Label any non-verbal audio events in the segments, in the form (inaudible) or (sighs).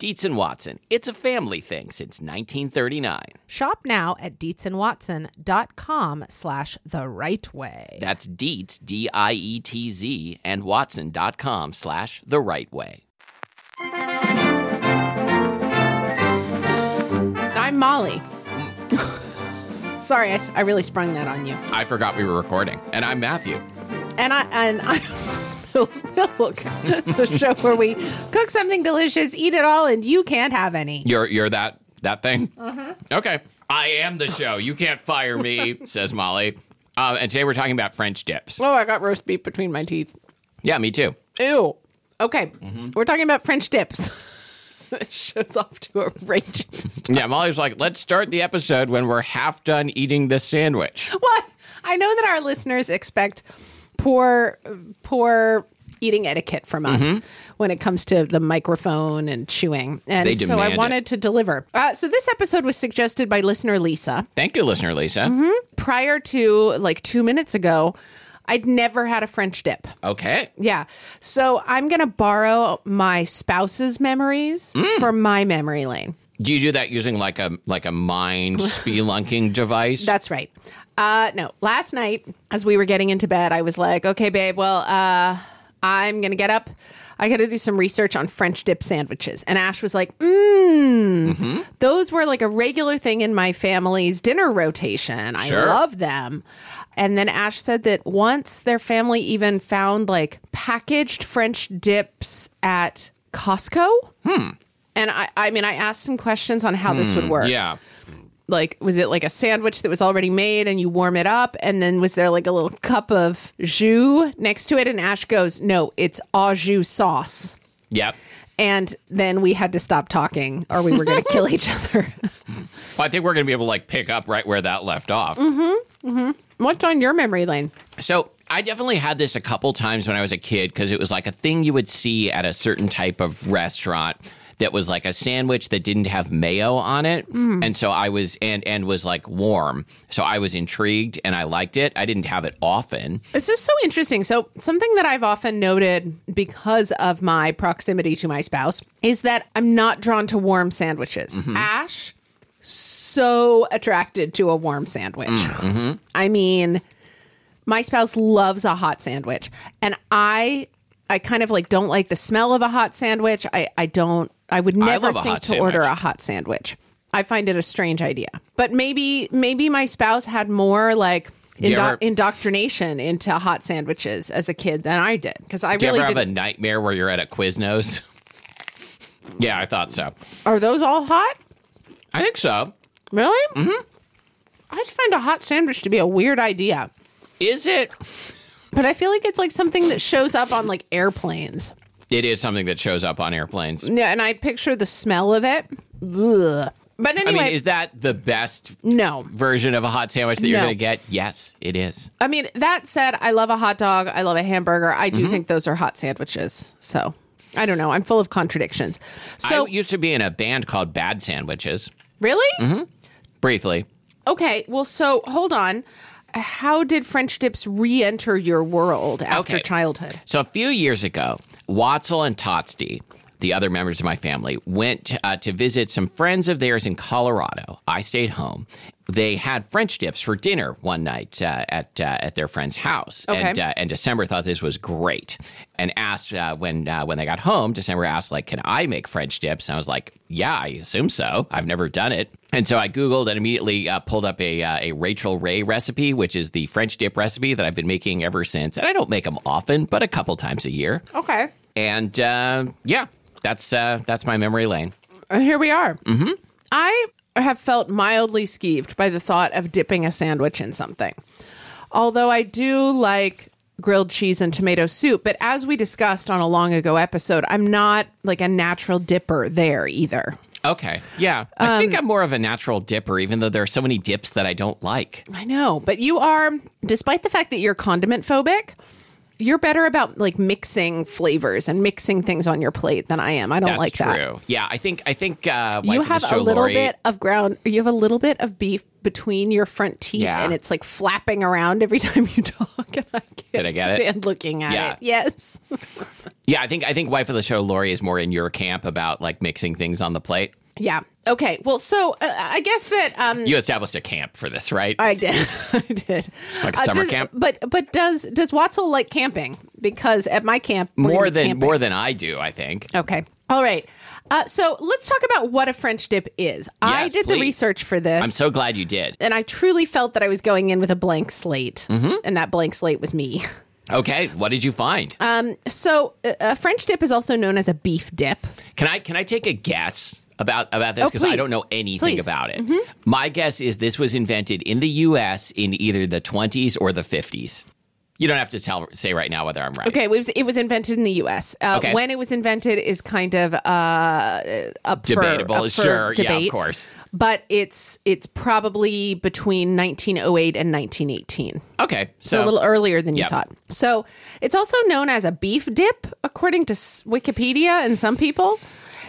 Dietz and Watson. It's a family thing since 1939. Shop now at dietzandwatson.com slash the right way. That's Dietz, D I E T Z, and Watson.com slash the right way. I'm Molly. Hmm. (laughs) Sorry, I, s- I really sprung that on you. I forgot we were recording. And I'm Matthew. And I and I spilled milk. the show where we cook something delicious, eat it all, and you can't have any. You're you're that that thing? Okay. I am the show. You can't fire me, says Molly. Uh, and today we're talking about French dips. Oh, I got roast beef between my teeth. Yeah, me too. Ew. Okay, we're talking about French dips. (laughs) Shows off to a raging. Yeah, Molly's like, let's start the episode when we're half done eating this sandwich. What? I know that our listeners expect poor, poor eating etiquette from us mm-hmm. when it comes to the microphone and chewing, and so I demand it. wanted to deliver. Uh, so this episode was suggested by listener Lisa. Thank you, listener Lisa. Mm-hmm. Prior to like two minutes ago, I'd never had a French dip. Okay. Yeah. So I'm going to borrow my spouse's memories mm. from my memory lane. Do you do that using like a like a mind (laughs) spelunking device? That's right. Uh, no, last night as we were getting into bed, I was like, okay, babe, well, uh, I'm going to get up. I got to do some research on French dip sandwiches. And Ash was like, mm-hmm those were like a regular thing in my family's dinner rotation. I Sure. love them. And then Ash said that once their family even found like packaged French dips at Costco. Hmm. And I, I mean, I asked some questions on how this would work yeah. like was it like a sandwich that was already made and you warm it up and then was there like a little cup of jus next to it and ash goes no it's au jus sauce Yep. and then we had to stop talking or we were going to kill each (laughs) other Well, I think we're gonna be able to like pick up right where that left off. Mm hmm. Mm hmm. What's on your memory lane So I definitely had this a couple times when I was a kid because it was like a thing you would see at a certain type of restaurant that was like a sandwich that didn't have mayo on it. Mm. And so I was and and was like warm. So I was intrigued and I liked it. I didn't have it often. this is so interesting so something that i've often noted because of my proximity to my spouse is that i'm not drawn to warm sandwiches mm-hmm. ash so attracted to a warm sandwich mm, mm-hmm. i mean my spouse loves a hot sandwich and i i kind of like don't like the smell of a hot sandwich i i don't i would never a think to order a hot sandwich i find it a strange idea but maybe maybe my spouse had more like indo- ever- indoctrination into hot sandwiches as a kid than i did because i Do you really ever have a nightmare where you're at a Quiznos? (laughs) yeah, I thought so. are those all hot I think so. really mm-hmm. i just find a hot sandwich to be a weird idea Is it? but i feel like it's like something that shows up on like airplanes It is something that shows up on airplanes. Yeah, and I picture the smell of it. Ugh. But I anyway, mean, is that the best no. version of a hot sandwich that you're No. going to get? Yes, it is. I mean, that said, I love a hot dog. I love a hamburger. I Mm-hmm. do think those are hot sandwiches. So I don't know. I'm full of contradictions. So I used to be in a band called Bad Sandwiches. really? Mm-hmm. Briefly, Okay. Well, so hold on. How did French dips re-enter your world after Okay. childhood? So a few years ago, Watzel and Totsty the other members of my family, went uh, to visit some friends of theirs in Colorado. I stayed home. They had French dips for dinner one night uh, at uh, at their friend's house, Okay. and uh, and December thought this was great, and asked uh, when uh, when they got home. December asked like, "Can I make French dips?" And I was like, "Yeah, I assume so. I've never done it." And so I googled and immediately uh, pulled up a uh, a Rachael Ray recipe, which is the French dip recipe that I've been making ever since. And I don't make them often, but a couple times a year. Okay. And uh, yeah, that's uh, that's my memory lane. And here we are. Mm-hmm. I have felt mildly skeeved by the thought of dipping a sandwich in something. Although I do like grilled cheese and tomato soup, but as we discussed on a long ago episode, I'm not like a natural dipper there either. Okay, yeah, I think I'm more of a natural dipper, even though there are so many dips that I don't like. I know, but you are, despite the fact that you're condiment phobic, you're better about like mixing flavors and mixing things on your plate than I am. I don't That's like that. That's true. Yeah, I think I think uh, You wife of the have a little Lori- bit of ground. You have a little bit of beef between your front teeth, Yeah. and it's like flapping around every (laughs) time you talk. And I can't Did I get it? stand looking at Yeah. it. Yes. (laughs) Yeah, I think I think wife of the show Lori is more in your camp about like mixing things on the plate. Yeah. Okay. Well, so uh, I guess that um, You established a camp for this, right? I did. (laughs) I did. Like a summer does- camp? But but does does Watzel like camping? Because at my camp, more than camping. more than I do, I think. Okay. All right. Uh, so let's talk about what a French dip is. I Yes, did the research for this. I'm so glad you did. and I truly felt that I was going in with a blank slate, Mm-hmm. and that blank slate was me. (laughs) Okay, what did you find? Um, so uh, a French dip is also known as a beef dip. Can I can I take a guess about about this Oh, because I don't know anything Please. Mm-hmm. about it. My guess is this was invented in the U.S. in either the 20s or the 50s. You don't have to tell say right now whether I'm right. Okay, it was, it was invented in the U.S. Uh, Okay. When it was invented is kind of uh, up for- Debatable, up for sure, yeah, of course. But it's it's probably between 1908 and 1918. Okay, So so a little earlier than you thought. So it's also known as a beef dip, according to Wikipedia and some people.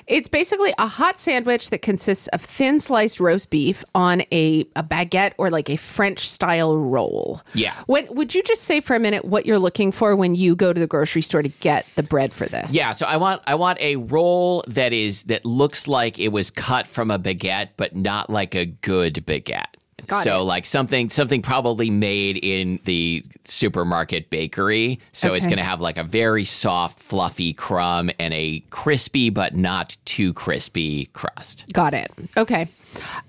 It's basically a hot sandwich that consists of thin sliced roast beef on a, a baguette or like a French style roll. Yeah. When, would you just say for a minute what you're looking for when you go to the grocery store to get the bread for this? Yeah, so I want I want a roll that is that looks like it was cut from a baguette, but not like a good baguette. Got so it. like something something probably made in the supermarket bakery. So it's going to have like a very soft, fluffy crumb and a crispy but not too crispy crust. Got it. Okay.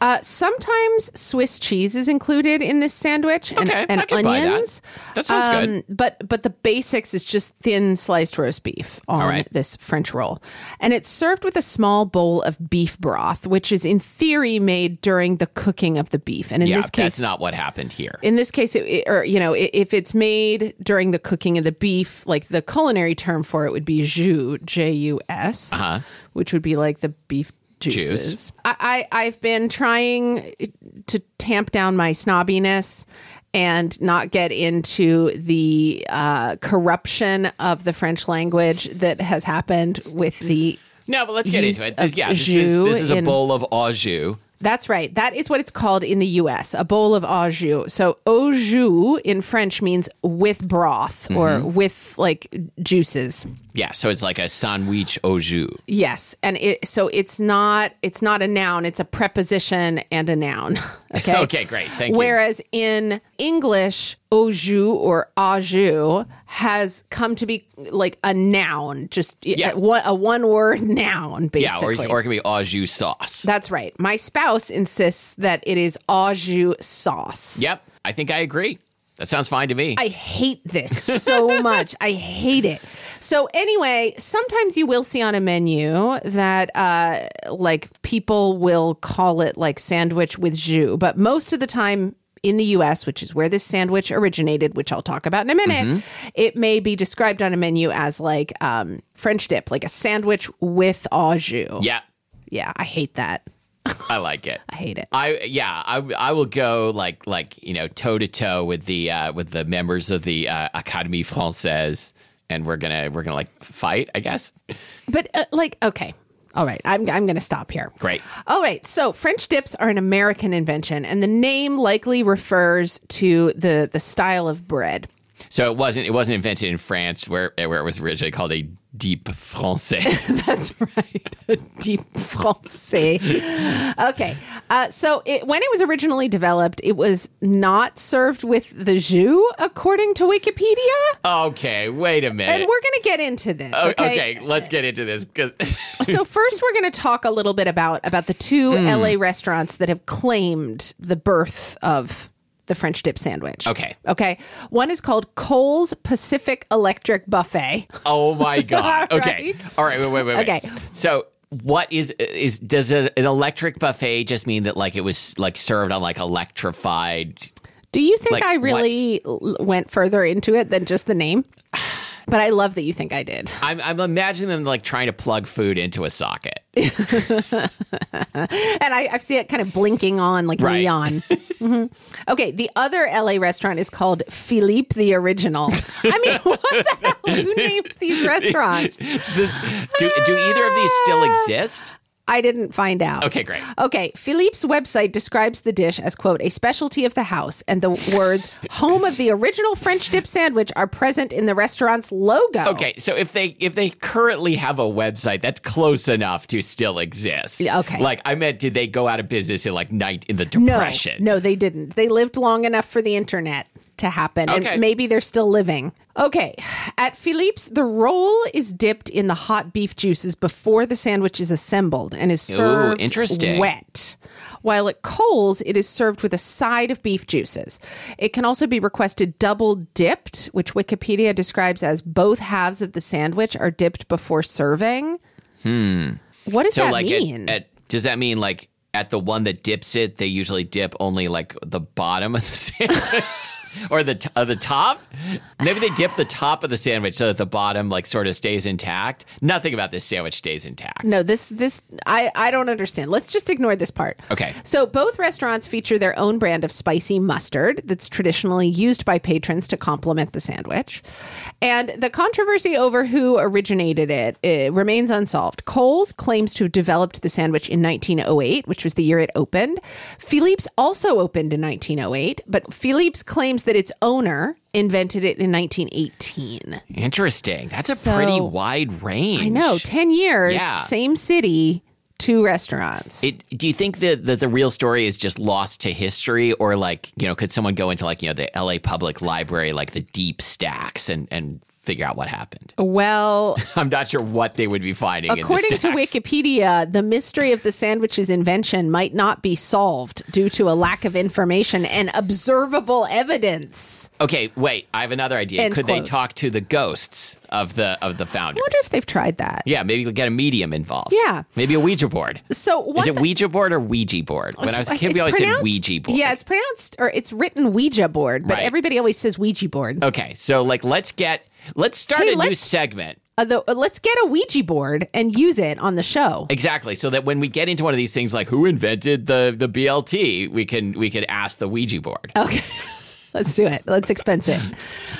Uh, sometimes Swiss cheese is included in this sandwich and, Okay, and buy that. onions. That sounds good. Um, But but the basics is just thin sliced roast beef on right. this French roll, and it's served with a small bowl of beef broth, which is in theory made during the cooking of the beef. And in yeah, this case, that's not what happened here. in this case, it, or you know, if it's made during the cooking of the beef, like the culinary term for it would be jus, J U S, Uh-huh. which would be like the beef juices. I, I I've been trying to tamp down my snobbiness and not get into the uh, corruption of the French language that has happened with the. no, but let's get into it. of Yeah, this is, this is a in- bowl of au jus. That's right. That is what it's called in the U.S. A bowl of au jus. So au jus in French means with broth or Mm-hmm. with like juices. Yeah, so it's like a sandwich au jus. Yes, and it so it's not it's not a noun. It's a preposition and a noun. (laughs) Okay. (laughs) Okay, great. Thank you. Whereas in English, au jus or au jus has come to be like a noun, just Yeah. a, one- a one word (laughs) noun, basically. Yeah, or, or it can be au jus sauce. That's right. My spouse insists that it is au jus sauce. Yep, I think I agree. That sounds fine to me. I hate this so (laughs) much. I hate it. So anyway, sometimes you will see on a menu that uh like people will call it like sandwich with jus, but most of the time in the US, which is where this sandwich originated, which I'll talk about in a minute, it may be described on a menu as like um French dip, like a sandwich with au jus. yeah, Yeah, I hate that. I like it. (laughs) I hate it. I yeah, I, I will go like like you know toe to toe with the uh, with the members of the uh, Académie Française, and we're gonna we're gonna like fight, I guess. But uh, like, okay, all right, I'm I'm going to stop here. Great. All right, so French dips are an American invention, and the name likely refers to the the style of bread. So it wasn't it wasn't invented in France where where it was originally called a deep français. (laughs) That's right. Deep français. Okay. Uh, so it, when it was originally developed, it was not served with the jus, according to Wikipedia. okay, wait a minute. And we're going to get into this. Okay. okay, let's get into this because (laughs) so first, we're going to talk a little bit about about the two Hmm. LA restaurants that have claimed the birth of the French dip sandwich. Okay. Okay. One is called Cole's Pacific Electric Buffet. oh my (laughs) god. Okay, right. all right. Wait, wait, wait. wait. Okay. So what is is does an electric buffet just mean that like it was like served on like electrified? Do you think Like, I really l- went further into it than just the name? (sighs) (sighs) (sighs) But I love that you think I did. I'm, I'm imagining them like trying to plug food into a socket. (laughs) And I, I see it kind of blinking on like Right. neon. (laughs) hmm Okay, the other LA restaurant is called Philippe the Original. I mean, (laughs) what the hell? Who named these restaurants? This- do, do either of these still exist? I didn't find out. Okay, great. Okay, Philippe's website describes the dish as, quote, a specialty of the house, and the words (laughs) home of the original French dip sandwich are present in the restaurant's logo. Okay, so if they if they currently have a website, that's close enough to still exist. Yeah, okay. Like I meant, did they go out of business in like night in the No, depression? no, they didn't. They lived long enough for the internet to happen, Okay. and maybe they're still living. Okay, at Philippe's, the roll is dipped in the hot beef juices before the sandwich is assembled and is served interesting. wet. While at Cole's, it is served with a side of beef juices. It can also be requested double dipped, which Wikipedia describes as both halves of the sandwich are dipped before serving. Hmm. What does So that like, at, mean? at, does that mean like at the one that dips it, they usually dip only like the bottom of the (laughs) sandwich or the t- uh, the top? Maybe they dip the top of the sandwich so that the bottom like sort of stays intact. Nothing about this sandwich stays intact. No, this this I I don't understand. Let's just ignore this part. Okay. So both restaurants feature their own brand of spicy mustard that's traditionally used by patrons to complement the sandwich. And the controversy over who originated it, eh, remains unsolved. Cole's claims to have developed the sandwich in 1908, which was the year it opened. Philippe's also opened in 1908, but Philippe's claims that its owner invented it in 1918. Interesting. That's a So- pretty wide range. I know, 10 years, Yeah. same city, two restaurants. It, do you think that, that the real story is just lost to history, or like you know, could someone go into like you know the L.A. Public Library, like the deep stacks, and and figure out what happened? well, (laughs) I'm not sure what they would be finding. according in the to. Wikipedia, the mystery of the sandwich's invention might not be solved due to a lack of information and observable evidence. Okay, wait. I have another idea. End Could they talk to the ghosts of the of the founders? I wonder if they've tried that. yeah, maybe get a medium involved. Yeah. maybe a Ouija board. So what Is it the- Ouija board or Ouija board? When I was a kid, it's we always said Ouija board. Yeah, it's pronounced or it's written Ouija board, but Right. everybody always says Ouija board. Okay, so like let's get let's start Hey, a new let's- segment. Uh, the, uh, let's get a Ouija board and use it on the show. Exactly. So that when we get into one of these things like who invented the the BLT, we can we could ask the Ouija board. Okay. (laughs) Let's do it. Let's expense it.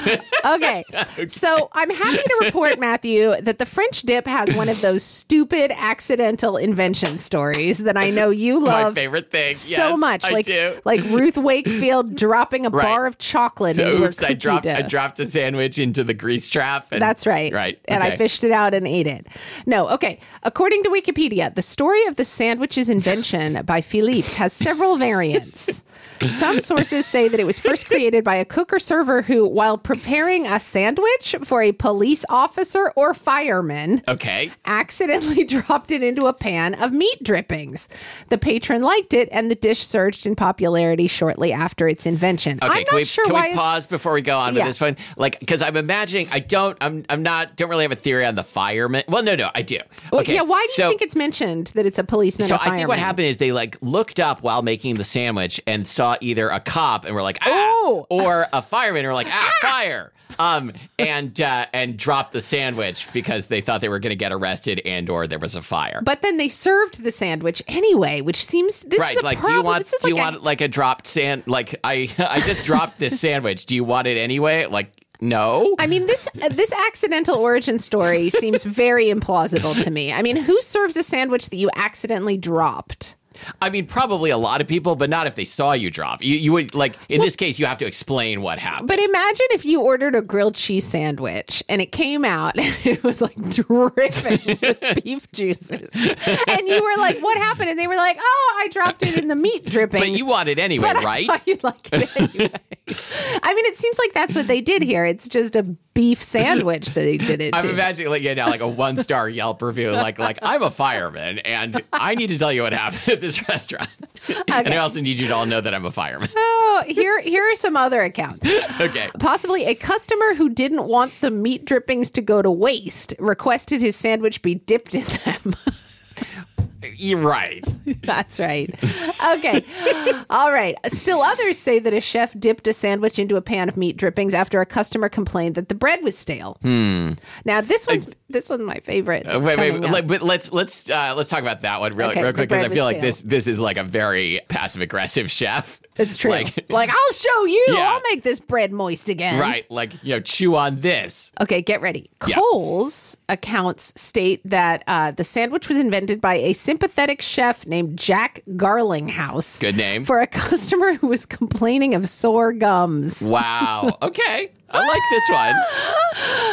(laughs) Okay. So I'm happy to report, Matthew, that the French dip has one of those stupid accidental invention stories that I know you My love favorite thing. so Yes, much. I like do. like Ruth Wakefield (laughs) dropping a Right. bar of chocolate So into oops, her cookie I dropped dough. I dropped a sandwich into the grease trap. And, That's right. Right. And I fished it out and ate it. No, okay. According to Wikipedia, the story of the sandwich's invention by Philippe's has several variants. Some sources say that it was first (laughs) created by a cook or server who, while preparing a sandwich for a police officer or fireman, Okay. accidentally (laughs) dropped it into a pan of meat drippings. The patron liked it, and the dish surged in popularity shortly after its invention. Okay, I'm can not we, sure can why pause before we go on Yeah. with this one? Like, because I'm imagining, I don't, I'm, I'm not, don't really have a theory on the fireman. Well, no, no, I do. Well, Okay, yeah, why do you think it's mentioned that it's a policeman So I think what happened is they like looked up while making the sandwich and saw either a cop and were like, ah, Or a fireman were like, ah, (laughs) fire. Um, and uh, and dropped the sandwich because they thought they were going to get arrested and or there was a fire. But then they served the sandwich anyway, which seems this right, is a like, problem. do you want do you like a- want like a dropped sand? Like, I I just dropped this sandwich. Do you want it anyway? Like, no. I mean this this accidental origin story seems very implausible to me. I mean, who serves a sandwich that you accidentally dropped? I mean, probably a lot of people, but not if they saw you drop. You, you would like in this case, you have to explain what happened. But imagine if you ordered a grilled cheese sandwich and it came out (laughs) and it was like dripping (laughs) with beef juices. And you were like, what happened? And they were like, oh, I dropped it in the meat dripping. (laughs) But you want it anyway, But right? thought you'd like it anyway. I mean, it seems like that's what they did here. It's just a beef sandwich that they did it I'm to. imagining like you know, like a one star Yelp review, like like I'm a fireman and I need to tell you what happened this (laughs) restaurant, (laughs) and I also need you to all know that I'm a fireman. (laughs) oh, here, here are some other accounts. okay, Possibly a customer who didn't want the meat drippings to go to waste requested his sandwich be dipped in them. You're right. (laughs) That's right. Okay. All right. Still others say that a chef dipped a sandwich into a pan of meat drippings after a customer complained that the bread was stale. Hmm. Now this one's this one's my favorite. Uh, Wait, wait, let, but let's let's uh, let's talk about that one real, Okay, real quick because I feel like this this is like a very passive aggressive chef. It's true. Like, (laughs) Like, I'll show you. Yeah. I'll make this bread moist again. right, like you know, chew on this. Okay, get ready. Yeah. Cole's accounts state that uh, the sandwich was invented by a sympathetic chef named Jack Garlinghouse. Good name. For a customer who was complaining of sore gums. Wow. (laughs) Okay, I like this one.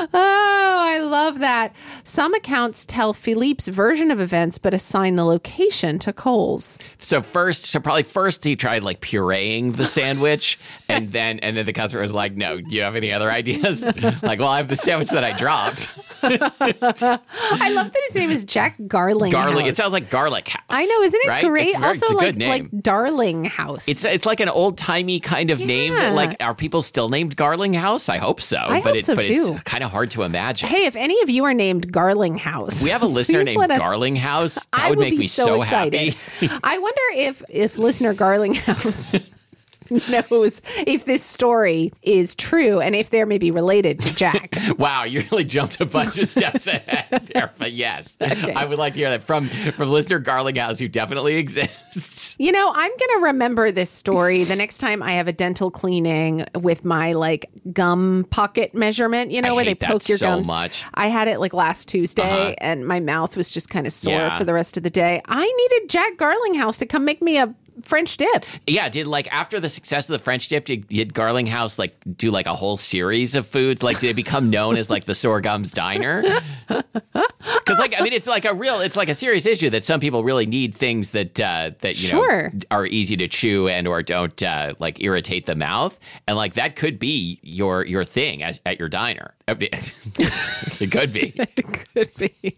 (laughs) Oh, I love that. Some accounts tell Philippe's version of events, but assign the location to Cole's. So first, so probably first he tried like pureeing the (laughs) sandwich, and then and then the customer was like, "No, do you have any other ideas?" (laughs) like, well, I have the sandwich that I dropped. (laughs) I love that his name is Jack Garlinghouse. Garlic. It sounds like garlic house. I know, isn't it right? great? It's, very, also, like like Darling House. It's it's like an old timey kind of name. Yeah. Like, are people still named Garlinghouse? I hope so. I but hope it, so, but too. it's kind of hard to imagine. hey, if any of you are named Garlinghouse, we have a (laughs) listener named us- Garling House. That I would will make me so, so, excited. happy. (laughs) I wonder if if listener Garlinghouse (laughs) knows if this story is true and if they're maybe related to Jack. (laughs) Wow, you really jumped a bunch of steps (laughs) ahead there. But yes, I would like to hear that from from listener Garlinghouse, who definitely exists. You know, I'm going to remember this story the next time I have a dental cleaning with my like gum pocket measurement, you know, I where they poke your so gums. much. I had it like last Tuesday Uh-huh. and my mouth was just kind of sore Yeah. for the rest of the day. I needed Jack Garlinghouse to come make me a French dip. Yeah, did like after the success of the French dip, did, did Garlinghouse like do like a whole series of foods? Like, did it become known as like the Sorghum's Diner? (laughs) Because like I mean, it's like a real, it's like a serious issue that some people really need things that uh, that you Sure. know are easy to chew and or don't uh, like irritate the mouth, and like that could be your your thing as at your diner. (laughs) it could be. (laughs) It could be.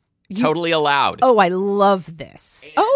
Totally allowed. Oh, I love this. Oh,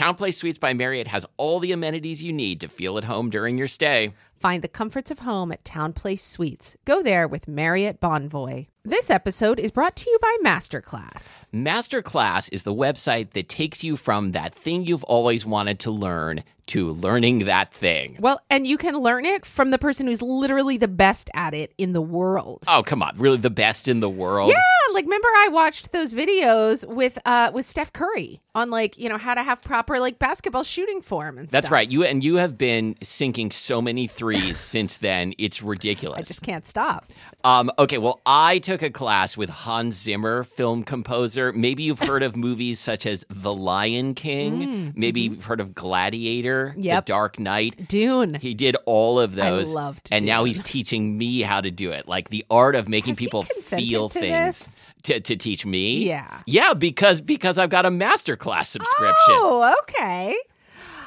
TownePlace Suites by Marriott has all the amenities you need to feel at home during your stay. Find the comforts of home at TownePlace Suites. Go there with Marriott Bonvoy. This episode is brought to you by Masterclass. Masterclass is the website that takes you from that thing you've always wanted to learn to learning that thing. Well, and you can learn it from the person who's literally the best at it in the world. Oh, come on. Really the best in the world? Yeah, like remember I watched those videos with uh with Steph Curry on like, you know, how to have proper like basketball shooting form and That's stuff. right. You and you have been sinking so many threes (laughs) since then. It's ridiculous. I just can't stop. Um, okay, well, I took a class with Hans Zimmer, film composer. Maybe you've heard of movies such as The Lion King. Maybe you've heard of Gladiator, Mm, mm-hmm. Yep. The Dark Knight. Dune. He did all of those. loved and now he's teaching me how to do it. Like the art of making Has people feel things. this? to, to teach me. Yeah. Yeah, because because I've got a masterclass subscription. Oh, okay.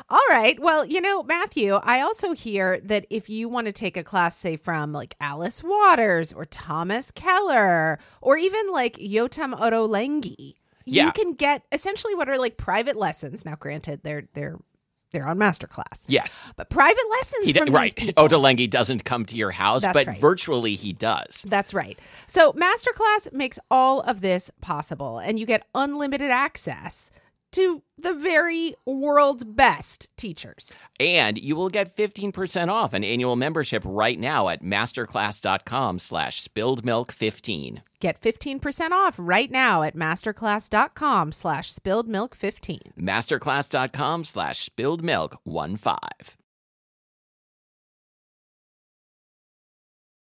All right. Well, you know, Matthew, I also hear that if you want to take a class, say from like Alice Waters or Thomas Keller or even like Yotam Ottolenghi, Yeah. you can get essentially what are like private lessons. Now, granted, they're they're they're on masterclass, Yes. but private lessons He d- from right. Ottolenghi doesn't come to your house, That's but right. virtually he does. That's right. So, Masterclass makes all of this possible, and you get unlimited access to the very world's best teachers. And you will get 15% off an annual membership right now at masterclass.com slash spilledmilk15. Get 15% off right now at masterclass.com slash spilled milk 15. masterclass.com slash spilledmilk15.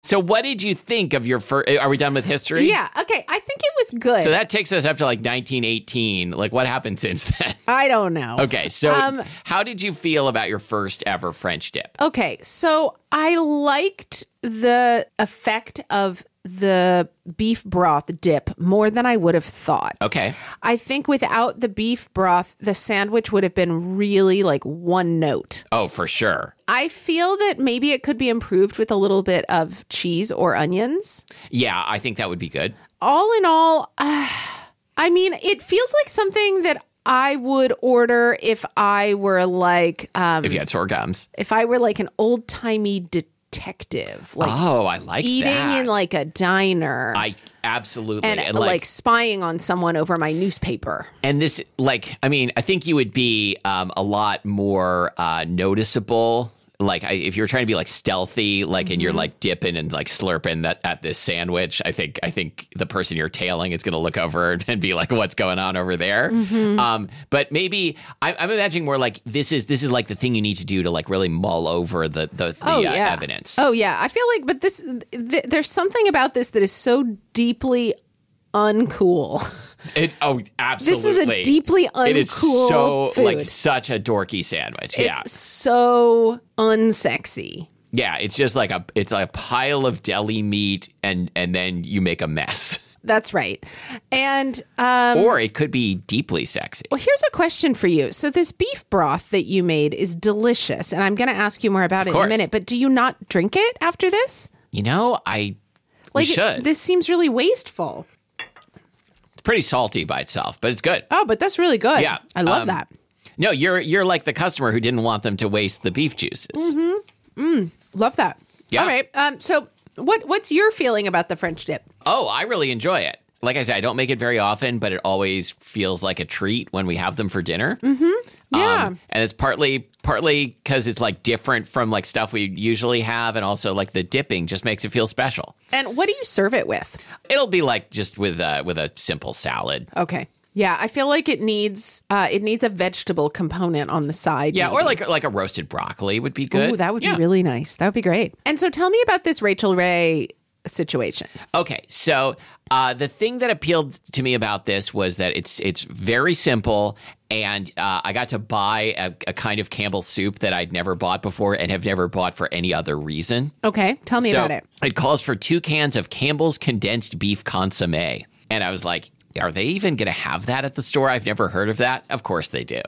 So what did you think of your first... Are we done with history? Yeah, okay. I think it good. So that takes us up to like 1918. Like what happened since (laughs) then? I don't know. Okay, so Um, how did you feel about your first ever French dip? Okay, so I liked the effect of the beef broth dip more than I would have thought. Okay. I think without the beef broth, the sandwich would have been really like one note. Oh, for sure. I feel that maybe it could be improved with a little bit of cheese or onions. Yeah, I think that would be good. All in all, uh, (sighs) I mean, it feels like something that I would order if I were like, um, If you had sore gums. if I were like an old timey detective, like oh, I like eating that. in like a diner. I absolutely and, and, like, like, spying on someone over my newspaper. and this like I mean I think you would be um, a lot more uh, noticeable like I, if you're trying to be like stealthy like and you're Mm-hmm. like dipping and like slurping that at this sandwich I think I think the person you're tailing is going to look over (laughs) and be like what's going on over there Mm-hmm. um, but maybe I, I'm imagining more like this is this is like the thing you need to do to like really mull over the the, the Oh uh, yeah, evidence Oh yeah, I feel like, but this th- there's something about this that is so deeply uncool. It, oh absolutely This is a deeply uncool it is so food. like such a dorky sandwich yeah It's so unsexy. Yeah, it's just like a it's like a pile of deli meat and and then you make a mess. (laughs) That's right. And um, or it could be deeply sexy. well, here's a question for you. So this beef broth that you made is delicious, and I'm going to ask you more about it in a minute. But do you not drink it after this? You know, I Like should. this seems really wasteful. Pretty salty by itself, but it's good. Oh, but that's really good. Yeah, I love um, that. No, you're you're like the customer who didn't want them to waste the beef juices. Mm-hmm. Mm, Love that. Yeah. All right. Um. So what what's your feeling about the French dip? Oh, I really enjoy it. Like I said, I don't make it very often, but it always feels like a treat when we have them for dinner. Mm-hmm. Yeah. Um, and it's partly partly because it's like different from like stuff we usually have, and also like the dipping just makes it feel special. and what do you serve it with? It'll be like just with uh, with a simple salad. Okay. Yeah, I feel like it needs uh, it needs a vegetable component on the side. Yeah, or like like a roasted broccoli would be good. Ooh, that would Yeah. be really nice. That would be great. And so tell me about this Rachael Ray situation. Okay, so uh, the thing that appealed to me about this was that it's it's very simple, and uh, I got to buy a, a kind of Campbell soup that I'd never bought before and have never bought for any other reason. Okay, tell me so about it. It calls for two cans of Campbell's condensed beef consomme, and I was like. Are they even going to have that at the store? I've never heard of that. Of course they do.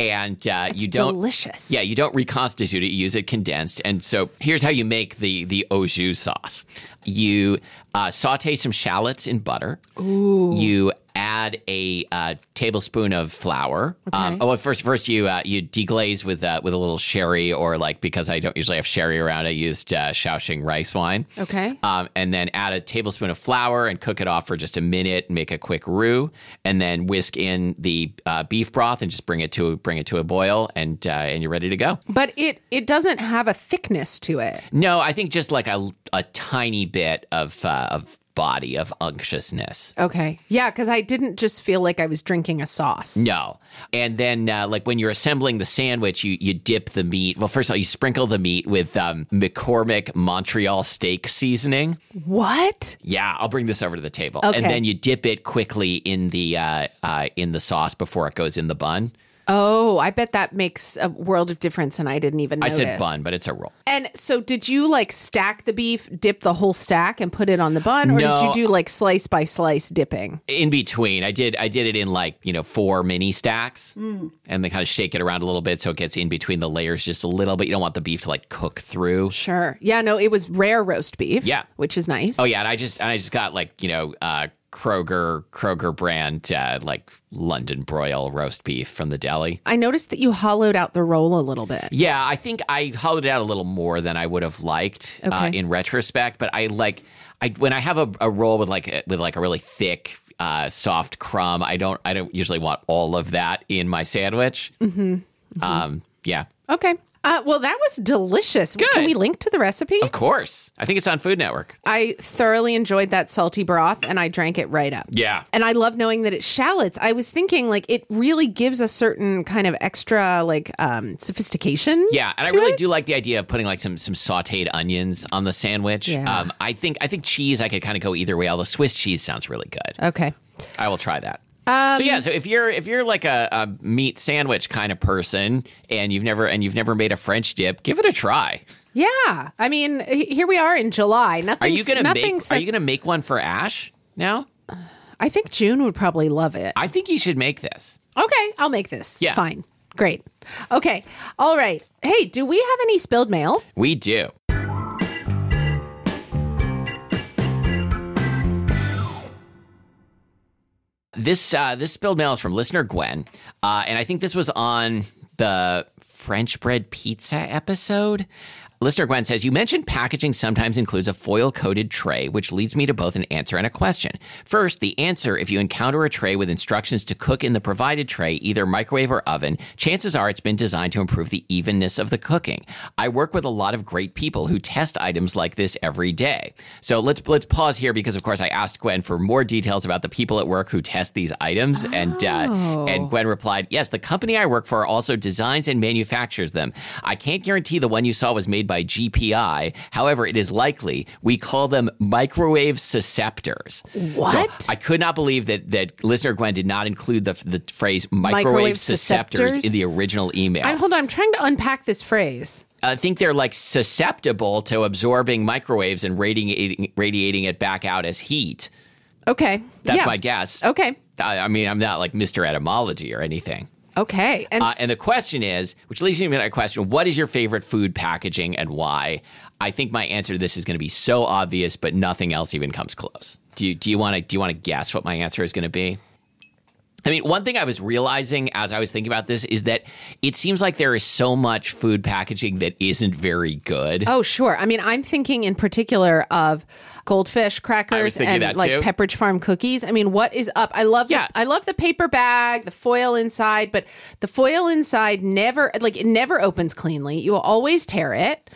And uh, you don't delicious. Yeah, you don't reconstitute it. You use it condensed. And so here's how you make the the au jus sauce. You uh, saute some shallots in butter. Ooh. You add a uh, tablespoon of flour. Um, oh, first first you uh, you deglaze with uh, with a little sherry or like because I don't usually have sherry around, I used uh, Shaoxing rice wine. Okay. Um, and then add a tablespoon of flour and cook it off for just a minute. and Make a quick roux, and then whisk in the uh, beef broth and just bring it to bring it to a boil, and uh, and you're ready to go. But it it doesn't have a thickness to it. No, I think just like a a tiny bit of uh, of body of unctuousness. Okay. Yeah, because I didn't just feel like I was drinking a sauce. No, and then uh, like when you're assembling the sandwich, you you dip the meat. Well, first of all, you sprinkle the meat with um, McCormick Montreal steak seasoning. What? Yeah, I'll bring this over to the table, Okay. and then you dip it quickly in the uh, uh, in the sauce before it goes in the bun. Oh, I bet that makes a world of difference, and I didn't even I said bun, but it's a roll. And so, did you like stack the beef, dip the whole stack, and put it on the bun, or did you do like slice by slice dipping? In between, I did I did it in like you know four mini stacks, Mm. and then kind of shake it around a little bit so it gets in between the layers just a little bit. You don't want the beef to like cook through. Sure. Yeah. No, it was rare roast beef. Yeah. which is nice. Oh yeah, and I just and I just got like you know uh, Kroger Kroger brand uh, like London broil roast beef from the deli. I noticed that you hollowed out the roll a little bit. Yeah, I think I hollowed it out a little more than I would have liked uh, in retrospect. But I like I when I have a, a roll with like a, with like a really thick. Uh, soft crumb. I don't. I don't usually want all of that in my sandwich. Mm-hmm. Um, yeah, Okay. Uh, well, that was delicious. Can we link to the recipe? of course. I think it's on Food Network. I thoroughly enjoyed that salty broth, and I drank it right up. Yeah. And I love knowing that it's shallots. I was thinking like it really gives a certain kind of extra like um sophistication. Yeah, and I really it. do like the idea of putting like some some sautéed onions on the sandwich. Yeah. Um, I think I think cheese I could kind of go either way. Although Swiss cheese sounds really good. Okay. I will try that. Um, so yeah, so if you're if you're like a, a meat sandwich kind of person and you've never and you've never made a French dip, give it a try. Yeah. I mean, here we are in July. Nothing. Are you gonna nothing make says, Are you gonna make one for Ash now? I think June would probably love it. I think you should make this. Okay, I'll make this. Yeah. Fine. Great. Okay. All right. Hey, do we have any spilled mail? We do. This uh, this spilled mail is from listener Gwen, uh, and I think this was on the French bread pizza episode. Listener Gwen says, You mentioned packaging sometimes includes a foil coated tray, which leads me to both an answer and a question. First, the answer if you encounter a tray with instructions to cook in the provided tray, either microwave or oven, chances are it's been designed to improve the evenness of the cooking. I work with a lot of great people who test items like this every day. So let's let's pause here because of course I asked Gwen for more details about the people at work who test these items and uh, and Gwen replied, "Yes, the company I work for also designs and manufactures them. I can't guarantee the one you saw was made by GPI. However, it is likely. We call them microwave susceptors." What? So I could not believe that that listener Gwen did not include the the phrase microwave, Microwave susceptors susceptors? in the original email. I'm hold on. I'm trying to unpack this phrase. I think they're like susceptible to absorbing microwaves and radiating radiating it back out as heat. Okay. That's yeah. my guess. Okay. I, I mean, I'm not like Mr. Etymology or anything. Okay. And, Uh, and the question is, which leads me to my question: What is your favorite food packaging and why? I think my answer to this is going to be so obvious, but nothing else even comes close. Do you do you want to do you want to guess what my answer is going to be? I mean, one thing I was realizing as I was thinking about this is that it seems like there is so much food packaging that isn't very good. Oh, sure. I mean, I'm thinking in particular of goldfish crackers and like too. Pepperidge Farm cookies. I mean, what is up? I love Yeah. the, I love the paper bag, the foil inside, but the foil inside never like it never opens cleanly. You will always tear it.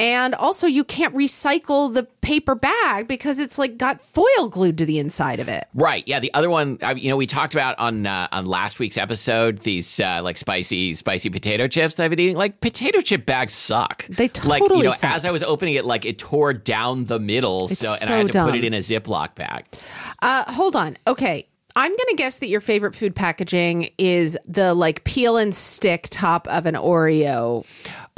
And also you can't recycle the paper bag because it's like got foil glued to the inside of it. Right. Yeah. The other one, I, you know, we talked about on uh, on last week's episode these uh, like spicy spicy potato chips I've been eating. Like potato chip bags suck. They like you totally know suck. as I was opening it, like it tore down the middle. It's so and so I had to put it in a Ziploc bag. Uh, hold on. Okay. I'm going to guess that your favorite food packaging is the like peel and stick top of an Oreo.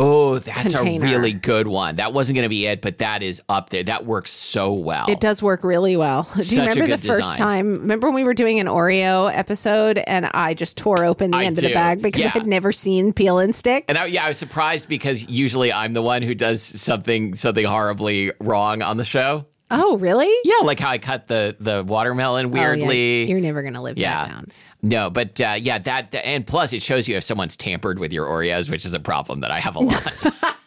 Oh, that's Container. a really good one. That wasn't going to be it, but that is up there. That works so well. It does work really well. (laughs) Do Such you remember the good first time? Remember when we were doing an Oreo episode and I just tore open the I end of the bag because Yeah. I'd never seen peel and stick? And I, yeah, I was surprised because usually I'm the one who does something something horribly wrong on the show. Oh, really? Yeah, like how I cut the the watermelon Oh, yeah. weirdly. You're never going to live Yeah. that down. No, but uh, yeah, that and plus it shows you if someone's tampered with your Oreos, which is a problem that I have a lot. (laughs)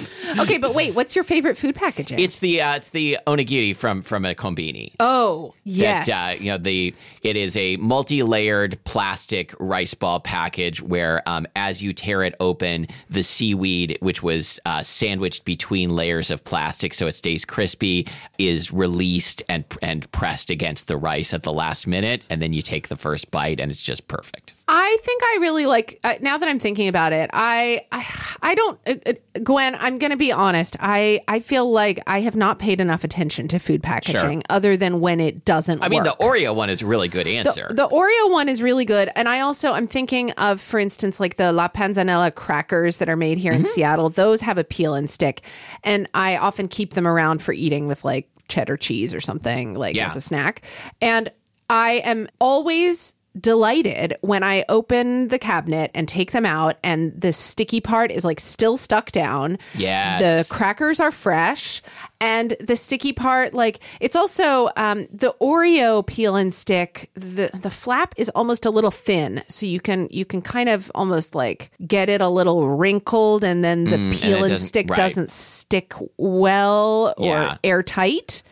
(laughs) Okay, but wait, what's your favorite food packaging? it's the uh, it's the onigiri from from a konbini. oh, yes. That, uh, you know the it is a multi-layered plastic rice ball package where um, as you tear it open, the seaweed, which was uh, sandwiched between layers of plastic so it stays crispy, is released and and pressed against the rice at the last minute, and then you take the first bite, and it's just perfect. I think I really like. Uh, now that I'm thinking about it, I I, I don't. Uh, uh, Gwen, I'm going to be honest. I I feel like I have not paid enough attention to food packaging, other than when it doesn't. I mean, work. the Oreo one is a really good answer. The Oreo one is really good. And I also, I'm thinking of, for instance, like the La Panzanella crackers that are made here in Seattle. Those have a peel and stick. And I often keep them around for eating with like cheddar cheese or something, like Yeah. as a snack. And I am always delighted when I open the cabinet and take them out and the sticky part is like still stuck down. Yeah. The crackers are fresh and the sticky part like it's also um, the oreo peel and stick the the flap is almost a little thin so you can you can kind of almost like get it a little wrinkled and then the Mm, peel and, doesn't- stick right. doesn't stick well or Yeah. airtight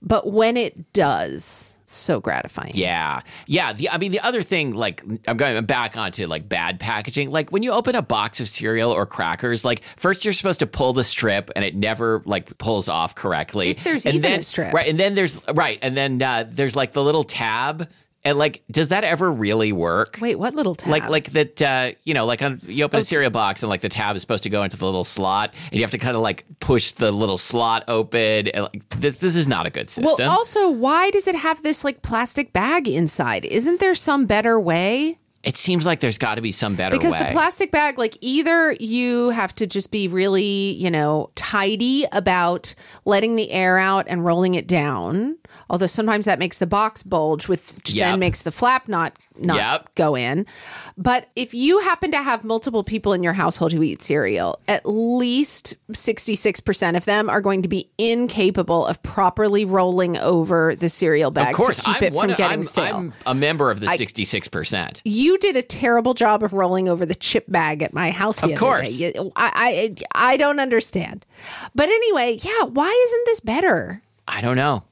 but when it does so gratifying Yeah. Yeah. The, I mean, the other thing, like, I'm going back onto like bad packaging. Like, when you open a box of cereal or crackers, like, first you're supposed to pull the strip and it never like pulls off correctly. If there's and even a strip. Right. And then there's, right. And then uh, there's like the little tab. And like, does that ever really work? wait what little tab Like, like that, uh, you know, like on, you Oh, open a cereal box and like the tab is supposed to go into the little slot and you have to kind of like push the little slot open. And, like, this, this is not a good system. well also why does it have this like plastic bag inside isn't there some better way it seems like there's got to be some better way. because way. the plastic bag like either you have to just be really you know tidy about letting the air out and rolling it down although sometimes that makes the box bulge which Yep. then makes the flap not not Yep. go in but if you happen to have multiple people in your household who eat cereal at least 66% of them are going to be incapable of properly rolling over the cereal bag course, to keep I'm it from of- getting I'm, stale I'm a member of the 66%. you did a terrible job of rolling over the chip bag at my house the Of other course. day. I, I I don't understand. But anyway, yeah, why isn't this better? I don't know.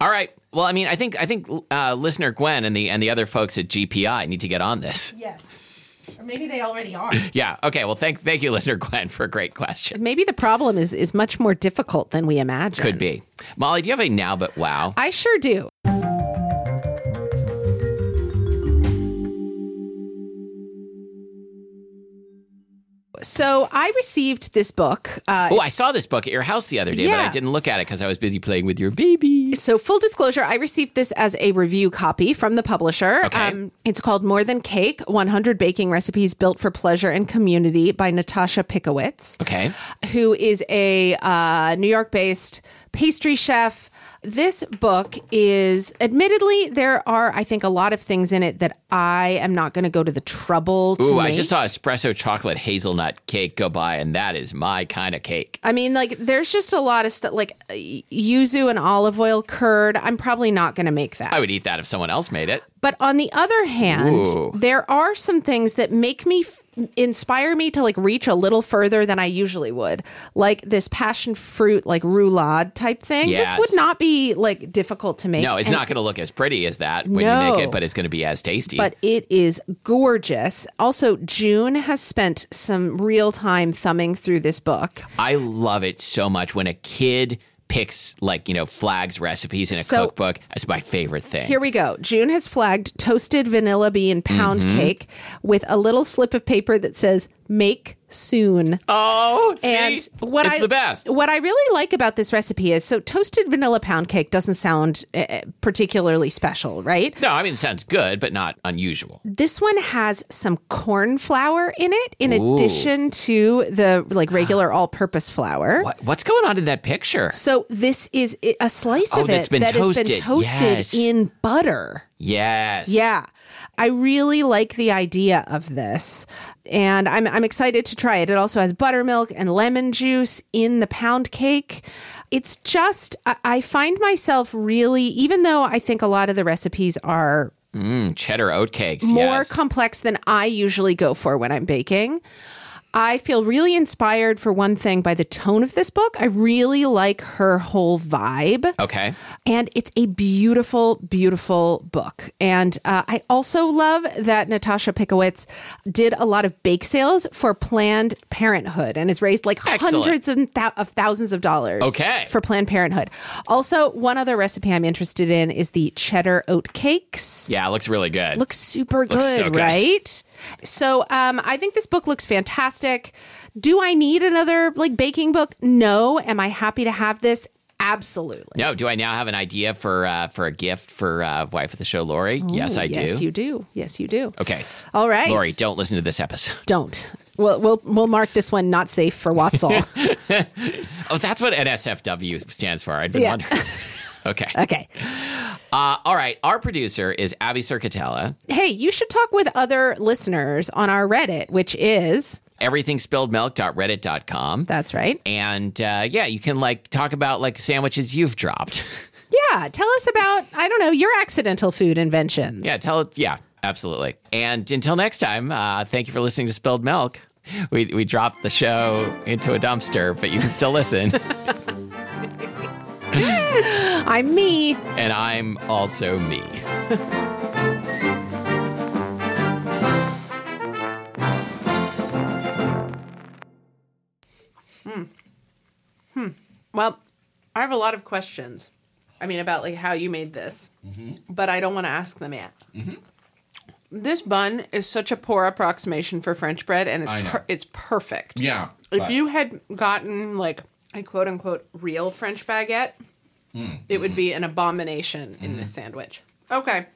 All right. Well, I mean, I think I think uh, listener Gwen and the and the other folks at GPI need to get on this. Yes. Or maybe they already are. (laughs) Yeah. Okay. Well, thank thank you, listener Gwen, for a great question. maybe the problem is is much more difficult than we imagine. Could be. Molly, do you have a now but wow? I sure do. So I received this book. Uh, Oh, I saw this book at your house the other day, but I didn't look at it because I was busy playing with your baby. So, full disclosure, I received this as a review copy from the publisher. Um, Okay. it's called More Than Cake 100 Baking Recipes Built for Pleasure and Community by Natasha Pickowicz, Okay. who is a uh, New York based pastry chef. This book is, admittedly, there are, I think, a lot of things in it that I am not going to go to the trouble to Ooh, make. I just saw espresso chocolate hazelnut cake go by, and that is my kind of cake. I mean, like, there's just a lot of stuff, like yuzu and olive oil curd. I'm probably not going to make that. I would eat that if someone else made it. But on the other hand, Ooh. there are some things that make me f- inspire me to like reach a little further than I usually would. Like this passion fruit like roulade type thing. This would not be like difficult to make. No, it's And- not going to look as pretty as that when you make it, but it's going to be as tasty. But it is gorgeous. Also, June has spent some real time thumbing through this book. I love it so much when a kid picks like you know flags recipes in a So- cookbook. That's my favorite thing. Here we go. June has flagged toasted vanilla bean pound Mm-hmm. cake with a little slip of paper that says "Make soon." oh, see? And what it's I, the best. What I really like about this recipe is so toasted vanilla pound cake doesn't sound uh, particularly special, right? No, I mean it sounds good, but not unusual. This one has some corn flour in it, in Ooh. addition to the like regular all-purpose flour. What, what's going on in that picture? So this is a slice Oh, of it that has been toasted. toasted Yes. in butter. Yes. Yeah. I really like the idea of this. And I'm I'm excited to try it. It also has buttermilk and lemon juice in the pound cake. It's just I, I find myself really even though I think a lot of the recipes are Mm, cheddar oat cakes. more yes. complex than I usually go for when I'm baking. I feel really inspired for one thing by the tone of this book. I really like her whole vibe. Okay. And it's a beautiful, beautiful book. And uh, I also love that Natasha Pickowicz did a lot of bake sales for Planned Parenthood and has raised like Excellent. hundreds of, thou- of thousands of dollars Okay. for Planned Parenthood. Also, one other recipe I'm interested in is the cheddar oat cakes Yeah, it looks really good. looks super good, Looks so good. right? So um, I think this book looks fantastic. Do I need another like baking book? No. Am I happy to have this? Absolutely. no, do I now have an idea for uh, for a gift for uh, wife of the show, Lori? yes, I Yes, do. Yes, you do. Yes, you do. Okay. All right. Lori, don't listen to this episode. (laughs) Don't. We'll, we'll, we'll mark this one not safe for WOTSL. (laughs) Oh, that's what NSFW stands for. I'd been Yeah. wondering. (laughs) Okay. okay. Uh, all right. Our producer is Abby Cerquitella. Hey, you should talk with other listeners on our Reddit, which is, Everythingspilledmilk.reddit.com. that's right. And uh, yeah, you can like talk about like sandwiches you've dropped. (laughs) Yeah. Tell us about, I don't know, your accidental food inventions. yeah, tell it. Yeah, absolutely. And until next time, uh, thank you for listening to Spilled Milk. We, we dropped the show into a dumpster, but you can still listen. (laughs) I'm me. and I'm also me. hmm. Hmm. Well, I have a lot of questions. I mean, about like how you made this, but I don't want to ask them yet. This bun is such a poor approximation for French bread, and it's per- it's perfect. Yeah. If but- you had gotten like a quote unquote real French baguette, it would be an abomination in this sandwich. Okay.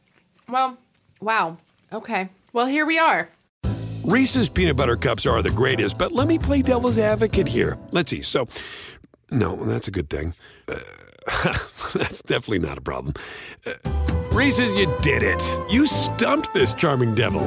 Well, wow. Okay. Well, here we are. Reese's peanut butter cups are the greatest, but let me play devil's advocate here. Let's see. So, no, that's a good thing. Uh, (laughs) that's definitely not a problem. Uh, Reese's, you did it. You stumped this charming devil.